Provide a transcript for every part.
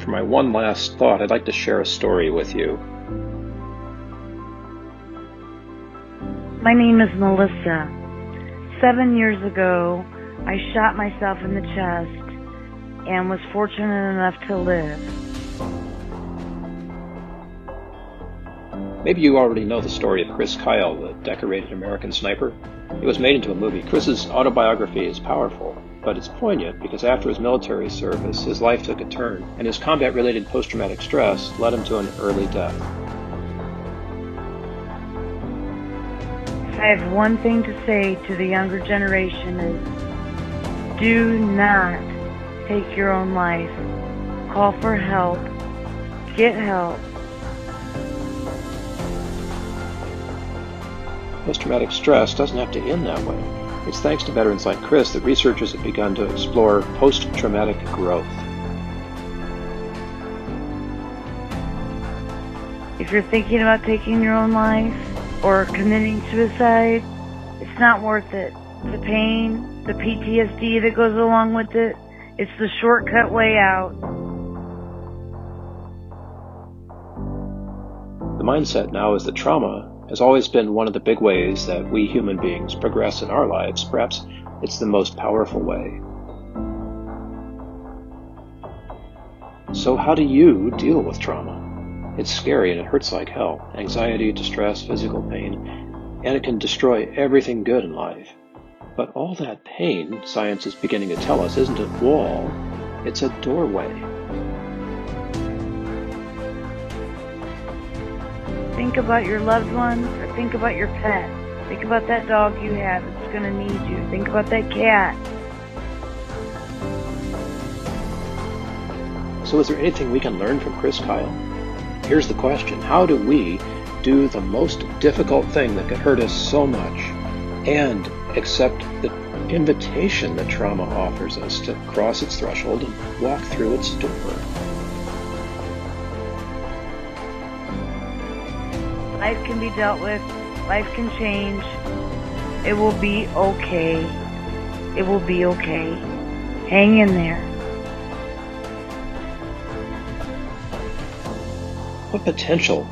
For my one last thought, I'd like to share a story with you. My name is Melissa. Seven years ago, I shot myself in the chest and was fortunate enough to live. Maybe you already know the story of Chris Kyle, the decorated American sniper. It was made into a movie. Chris's autobiography is powerful, but it's poignant because after his military service, his life took a turn, and his combat related post traumatic stress led him to an early death. I have one thing to say to the younger generation is do not take your own life. Call for help. Get help. Post traumatic stress doesn't have to end that way. It's thanks to veterans like Chris that researchers have begun to explore post traumatic growth. If you're thinking about taking your own life or committing suicide, it's not worth it. The pain, the PTSD that goes along with it, it's the shortcut way out. The mindset now is that trauma has always been one of the big ways that we human beings progress in our lives. Perhaps it's the most powerful way. So, how do you deal with trauma? It's scary and it hurts like hell anxiety, distress, physical pain, and it can destroy everything good in life. But all that pain, science is beginning to tell us, isn't a wall, it's a doorway. Think about your loved ones or think about your pet. Think about that dog you have that's going to need you. Think about that cat. So, is there anything we can learn from Chris Kyle? Here's the question How do we do the most difficult thing that could hurt us so much and accept the invitation that trauma offers us to cross its threshold and walk through its door? Life can be dealt with, life can change. It will be okay. It will be okay. Hang in there. What potential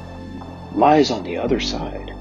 lies on the other side?